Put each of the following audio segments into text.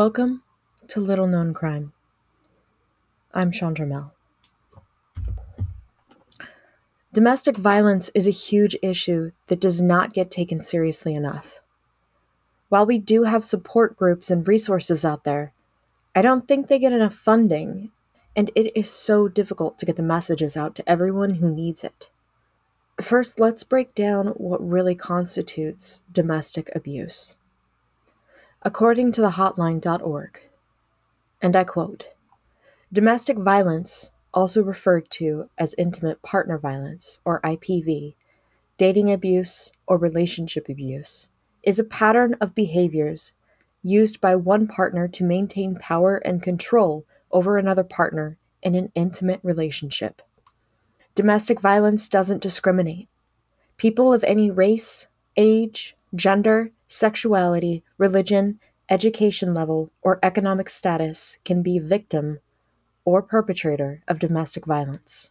Welcome to Little Known Crime. I'm Chandra Mel. Domestic violence is a huge issue that does not get taken seriously enough. While we do have support groups and resources out there, I don't think they get enough funding, and it is so difficult to get the messages out to everyone who needs it. First, let's break down what really constitutes domestic abuse. According to the hotline.org, and I quote Domestic violence, also referred to as intimate partner violence, or IPV, dating abuse, or relationship abuse, is a pattern of behaviors used by one partner to maintain power and control over another partner in an intimate relationship. Domestic violence doesn't discriminate. People of any race, age, gender, sexuality, religion, education level, or economic status can be victim or perpetrator of domestic violence.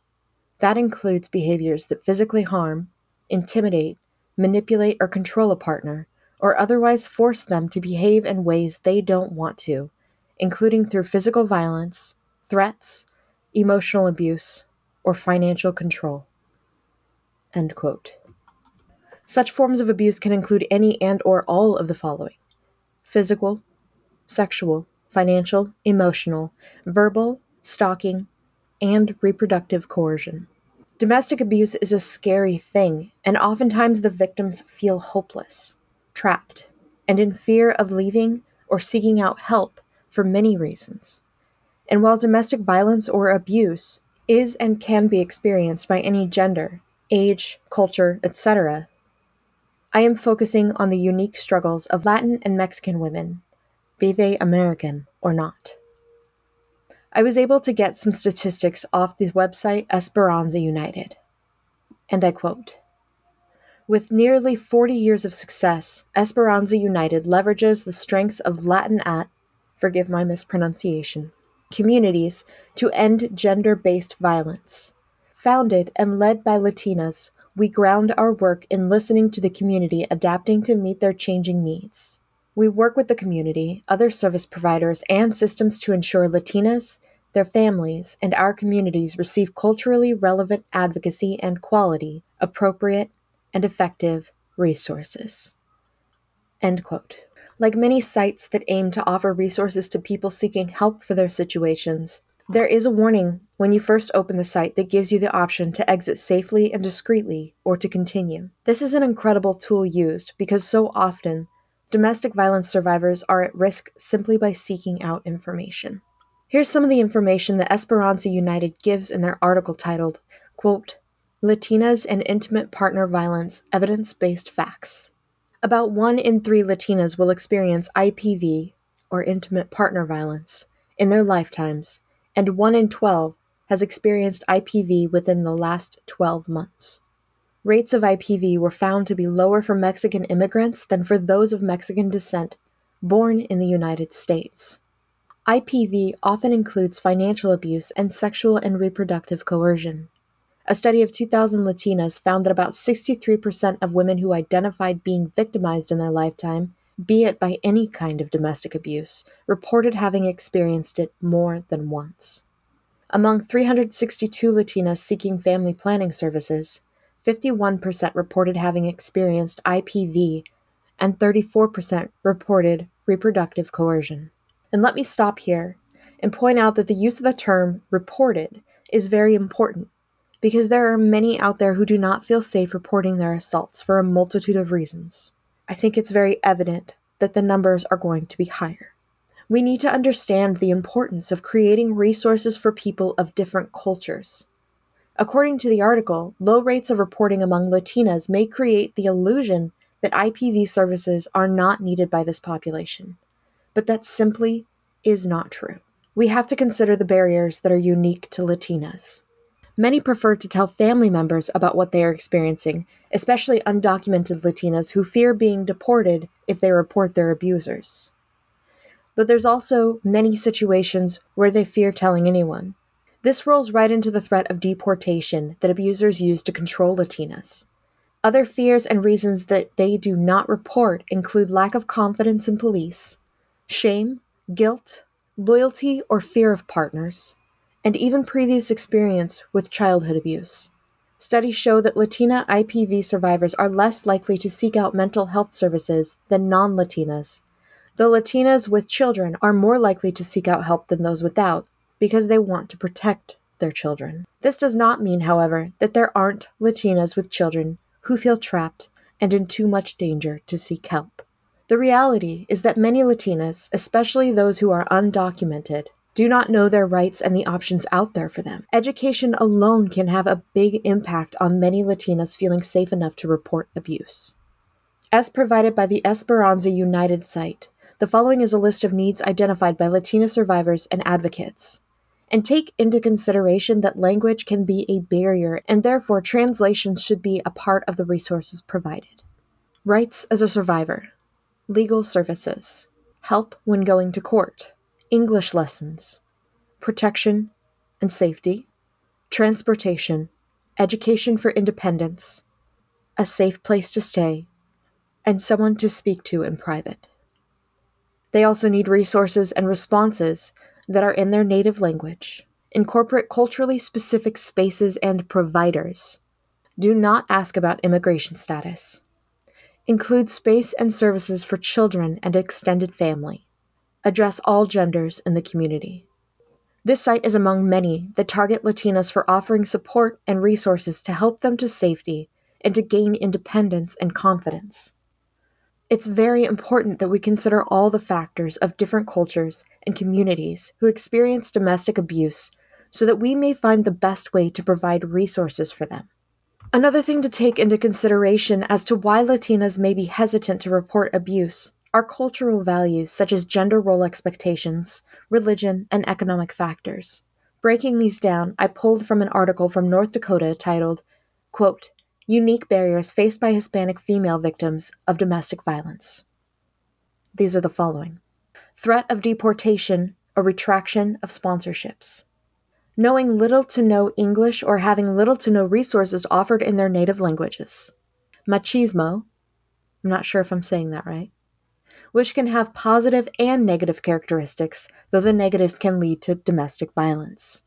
That includes behaviors that physically harm, intimidate, manipulate, or control a partner, or otherwise force them to behave in ways they don't want to, including through physical violence, threats, emotional abuse, or financial control. End quote. Such forms of abuse can include any and or all of the following: physical, sexual, financial, emotional, verbal, stalking, and reproductive coercion. Domestic abuse is a scary thing, and oftentimes the victims feel hopeless, trapped, and in fear of leaving or seeking out help for many reasons. And while domestic violence or abuse is and can be experienced by any gender, age, culture, etc., I am focusing on the unique struggles of Latin and Mexican women, be they American or not. I was able to get some statistics off the website Esperanza United. And I quote With nearly 40 years of success, Esperanza United leverages the strengths of Latin at, forgive my mispronunciation, communities to end gender based violence. Founded and led by Latinas, we ground our work in listening to the community adapting to meet their changing needs. We work with the community, other service providers, and systems to ensure Latinas, their families, and our communities receive culturally relevant advocacy and quality, appropriate, and effective resources. End quote. Like many sites that aim to offer resources to people seeking help for their situations, there is a warning when you first open the site that gives you the option to exit safely and discreetly or to continue. This is an incredible tool used because so often domestic violence survivors are at risk simply by seeking out information. Here's some of the information that Esperanza United gives in their article titled, quote, Latinas and Intimate Partner Violence Evidence Based Facts. About one in three Latinas will experience IPV, or intimate partner violence, in their lifetimes, and 1 in 12 has experienced IPV within the last 12 months. Rates of IPV were found to be lower for Mexican immigrants than for those of Mexican descent born in the United States. IPV often includes financial abuse and sexual and reproductive coercion. A study of 2,000 Latinas found that about 63% of women who identified being victimized in their lifetime be it by any kind of domestic abuse, reported having experienced it more than once. Among 362 Latinas seeking family planning services, 51% reported having experienced IPV, and 34% reported reproductive coercion. And let me stop here and point out that the use of the term reported is very important because there are many out there who do not feel safe reporting their assaults for a multitude of reasons. I think it's very evident that the numbers are going to be higher. We need to understand the importance of creating resources for people of different cultures. According to the article, low rates of reporting among Latinas may create the illusion that IPV services are not needed by this population, but that simply is not true. We have to consider the barriers that are unique to Latinas. Many prefer to tell family members about what they are experiencing, especially undocumented Latinas who fear being deported if they report their abusers. But there's also many situations where they fear telling anyone. This rolls right into the threat of deportation that abusers use to control Latinas. Other fears and reasons that they do not report include lack of confidence in police, shame, guilt, loyalty or fear of partners, and even previous experience with childhood abuse. Studies show that Latina IPV survivors are less likely to seek out mental health services than non Latinas. The Latinas with children are more likely to seek out help than those without because they want to protect their children. This does not mean, however, that there aren't Latinas with children who feel trapped and in too much danger to seek help. The reality is that many Latinas, especially those who are undocumented, do not know their rights and the options out there for them. Education alone can have a big impact on many Latinas feeling safe enough to report abuse. As provided by the Esperanza United site, the following is a list of needs identified by Latina survivors and advocates. And take into consideration that language can be a barrier and therefore translations should be a part of the resources provided. Rights as a survivor, legal services, help when going to court, English lessons, protection and safety, transportation, education for independence, a safe place to stay, and someone to speak to in private. They also need resources and responses that are in their native language. Incorporate culturally specific spaces and providers. Do not ask about immigration status. Include space and services for children and extended family address all genders in the community. This site is among many that target Latinas for offering support and resources to help them to safety and to gain independence and confidence. It's very important that we consider all the factors of different cultures and communities who experience domestic abuse so that we may find the best way to provide resources for them. Another thing to take into consideration as to why Latinas may be hesitant to report abuse are cultural values such as gender role expectations, religion, and economic factors. Breaking these down, I pulled from an article from North Dakota titled, quote, Unique Barriers Faced by Hispanic Female Victims of Domestic Violence. These are the following Threat of deportation or retraction of sponsorships. Knowing little to no English or having little to no resources offered in their native languages. Machismo. I'm not sure if I'm saying that right which can have positive and negative characteristics, though the negatives can lead to domestic violence.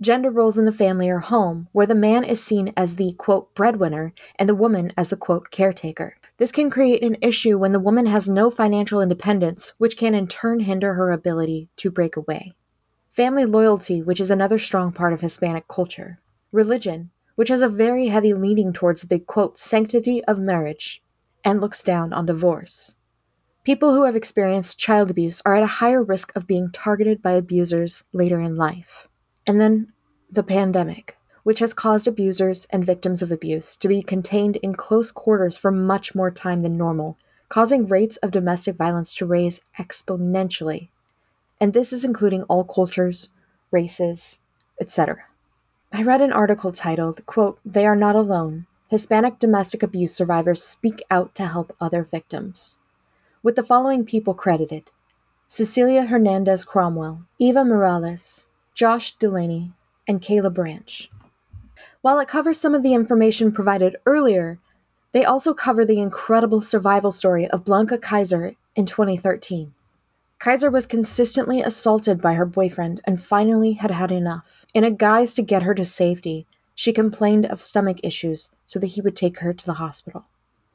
Gender roles in the family or home, where the man is seen as the quote breadwinner and the woman as the quote caretaker. This can create an issue when the woman has no financial independence, which can in turn hinder her ability to break away. Family loyalty, which is another strong part of Hispanic culture. Religion, which has a very heavy leaning towards the quote sanctity of marriage and looks down on divorce. People who have experienced child abuse are at a higher risk of being targeted by abusers later in life. And then the pandemic, which has caused abusers and victims of abuse to be contained in close quarters for much more time than normal, causing rates of domestic violence to raise exponentially. And this is including all cultures, races, etc. I read an article titled, quote, They Are Not Alone. Hispanic domestic abuse survivors speak out to help other victims with the following people credited Cecilia Hernandez Cromwell, Eva Morales, Josh Delaney, and Kayla Branch. While it covers some of the information provided earlier, they also cover the incredible survival story of Blanca Keiser in 2013. Keiser was consistently assaulted by her boyfriend and finally had had enough. In a guise to get her to safety, she complained of stomach issues so that he would take her to the hospital.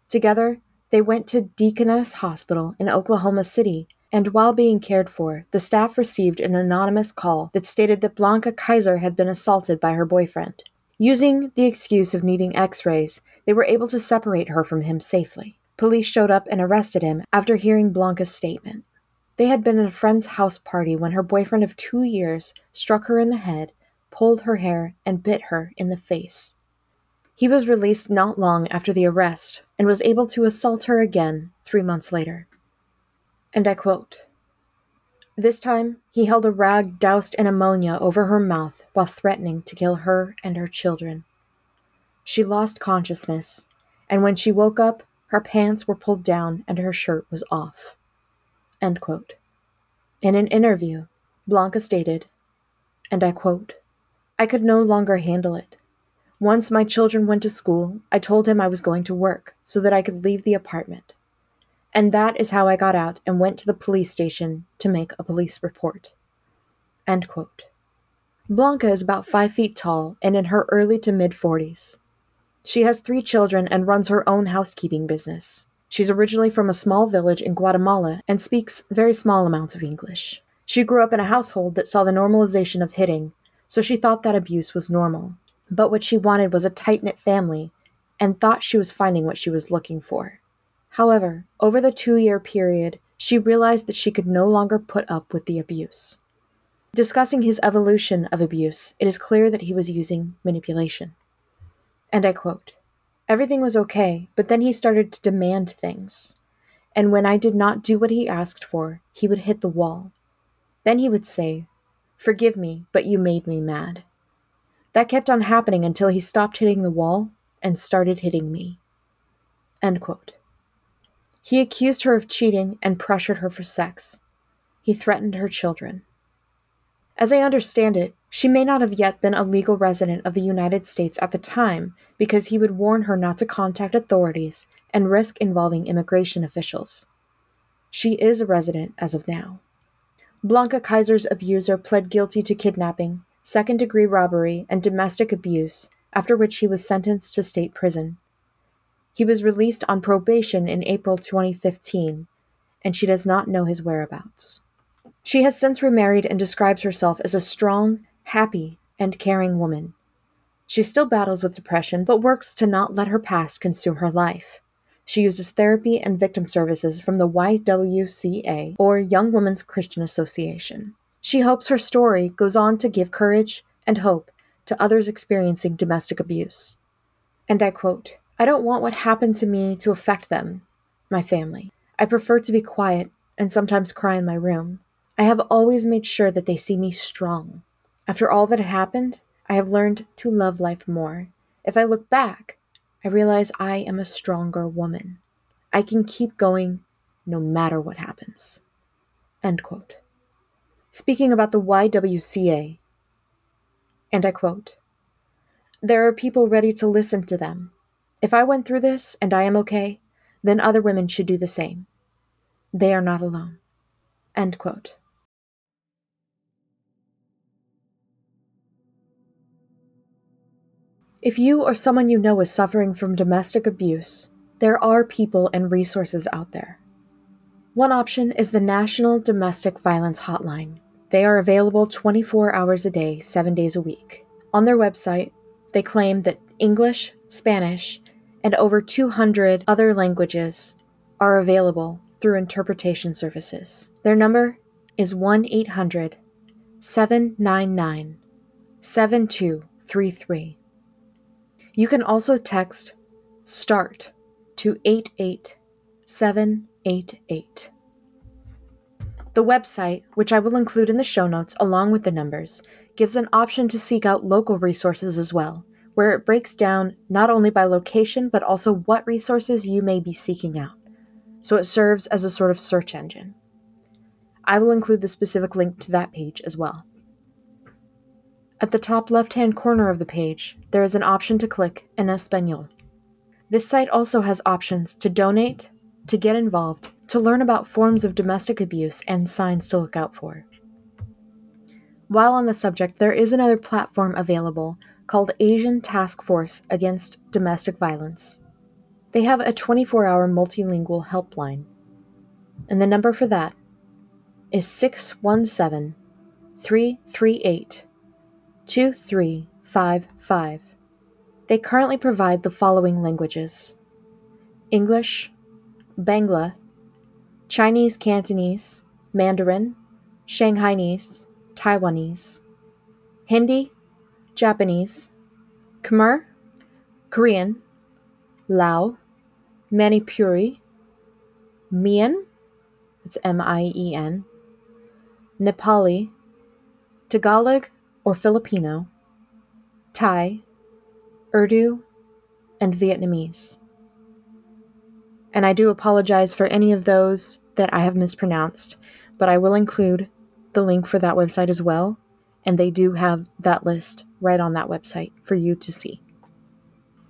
Together, they went to Deaconess Hospital in Oklahoma City, and while being cared for, the staff received an anonymous call that stated that Blanca Keiser had been assaulted by her boyfriend. Using the excuse of needing x rays, they were able to separate her from him safely. Police showed up and arrested him after hearing Blanca's statement. They had been at a friend's house party when her boyfriend of two years struck her in the head, pulled her hair, and bit her in the face. He was released not long after the arrest and was able to assault her again three months later. And I quote This time, he held a rag doused in ammonia over her mouth while threatening to kill her and her children. She lost consciousness, and when she woke up, her pants were pulled down and her shirt was off. End quote. In an interview, Blanca stated, and I quote, I could no longer handle it. Once my children went to school, I told him I was going to work so that I could leave the apartment. And that is how I got out and went to the police station to make a police report. Blanca is about 5 feet tall and in her early to mid 40s. She has three children and runs her own housekeeping business. She's originally from a small village in Guatemala and speaks very small amounts of English. She grew up in a household that saw the normalization of hitting, so she thought that abuse was normal. But what she wanted was a tight knit family and thought she was finding what she was looking for. However, over the two year period, she realized that she could no longer put up with the abuse. Discussing his evolution of abuse, it is clear that he was using manipulation. And I quote Everything was okay, but then he started to demand things. And when I did not do what he asked for, he would hit the wall. Then he would say, Forgive me, but you made me mad. That kept on happening until he stopped hitting the wall and started hitting me. End quote. He accused her of cheating and pressured her for sex. He threatened her children. As I understand it, she may not have yet been a legal resident of the United States at the time because he would warn her not to contact authorities and risk involving immigration officials. She is a resident as of now. Blanca Keiser's abuser pled guilty to kidnapping, second degree robbery, and domestic abuse, after which he was sentenced to state prison. He was released on probation in April 2015, and she does not know his whereabouts. She has since remarried and describes herself as a strong, happy, and caring woman. She still battles with depression, but works to not let her past consume her life. She uses therapy and victim services from the YWCA, or Young Women's Christian Association. She hopes her story goes on to give courage and hope to others experiencing domestic abuse. And I quote I don't want what happened to me to affect them, my family. I prefer to be quiet and sometimes cry in my room. I have always made sure that they see me strong. After all that had happened, I have learned to love life more. If I look back, I realize I am a stronger woman. I can keep going no matter what happens. End quote. Speaking about the YWCA, and I quote There are people ready to listen to them. If I went through this and I am okay, then other women should do the same. They are not alone. End quote. If you or someone you know is suffering from domestic abuse, there are people and resources out there. One option is the National Domestic Violence Hotline. They are available 24 hours a day, 7 days a week. On their website, they claim that English, Spanish, and over 200 other languages are available through interpretation services. Their number is 1 800 799 7233. You can also text START to 88788. The website, which I will include in the show notes along with the numbers, gives an option to seek out local resources as well, where it breaks down not only by location but also what resources you may be seeking out. So it serves as a sort of search engine. I will include the specific link to that page as well. At the top left hand corner of the page, there is an option to click in Espanol. This site also has options to donate, to get involved, to learn about forms of domestic abuse and signs to look out for. While on the subject, there is another platform available called Asian Task Force Against Domestic Violence. They have a 24 hour multilingual helpline, and the number for that is 617 338 2355. They currently provide the following languages English, Bangla, Chinese Cantonese, Mandarin, Shanghainese, Taiwanese, Hindi, Japanese, Khmer, Korean, Lao, Manipuri, Mian, it's M I E N, Nepali, Tagalog, or Filipino, Thai, Urdu, and Vietnamese. And I do apologize for any of those that I have mispronounced, but I will include the link for that website as well, and they do have that list right on that website for you to see.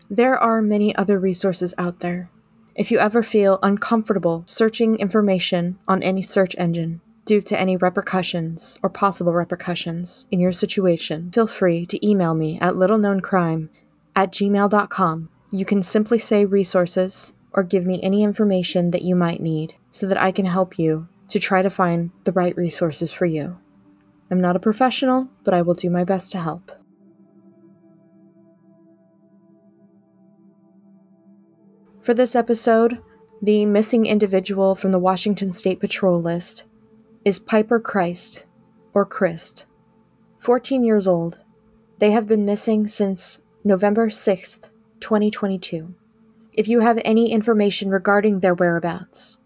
There are many other resources out there. If you ever feel uncomfortable searching information on any search engine due to any repercussions or possible repercussions in your situation, feel free to email me at littleknowncrime at gmail.com. You can simply say resources or give me any information that you might need so that I can help you to try to find the right resources for you. I'm not a professional, but I will do my best to help. For this episode, the missing individual from the Washington State Patrol list is Pyper Christ, or Christ, 14 years old. They have been missing since November 6th, 2022. If you have any information regarding their whereabouts,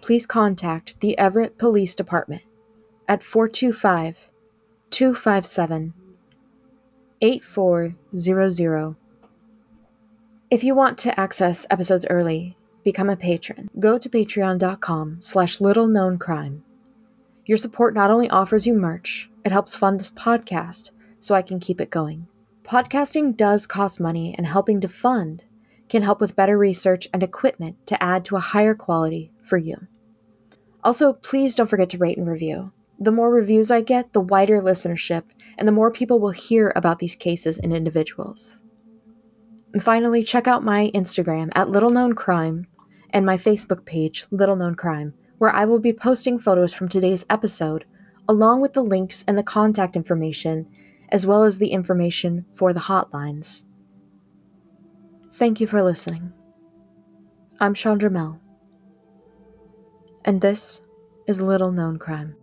please contact the Everett Police Department at 425 257 8400. If you want to access episodes early, become a patron. Go to patreon.com slash little known crime. Your support not only offers you merch, it helps fund this podcast so I can keep it going. Podcasting does cost money, and helping to fund can help with better research and equipment to add to a higher quality for you. Also, please don't forget to rate and review. The more reviews I get, the wider listenership, and the more people will hear about these cases and individuals. And finally, check out my Instagram at Little Known Crime and my Facebook page, Little Known Crime, where I will be posting photos from today's episode, along with the links and the contact information, as well as the information for the hotlines. Thank you for listening. I'm Chandra Mel, and this is Little Known Crime.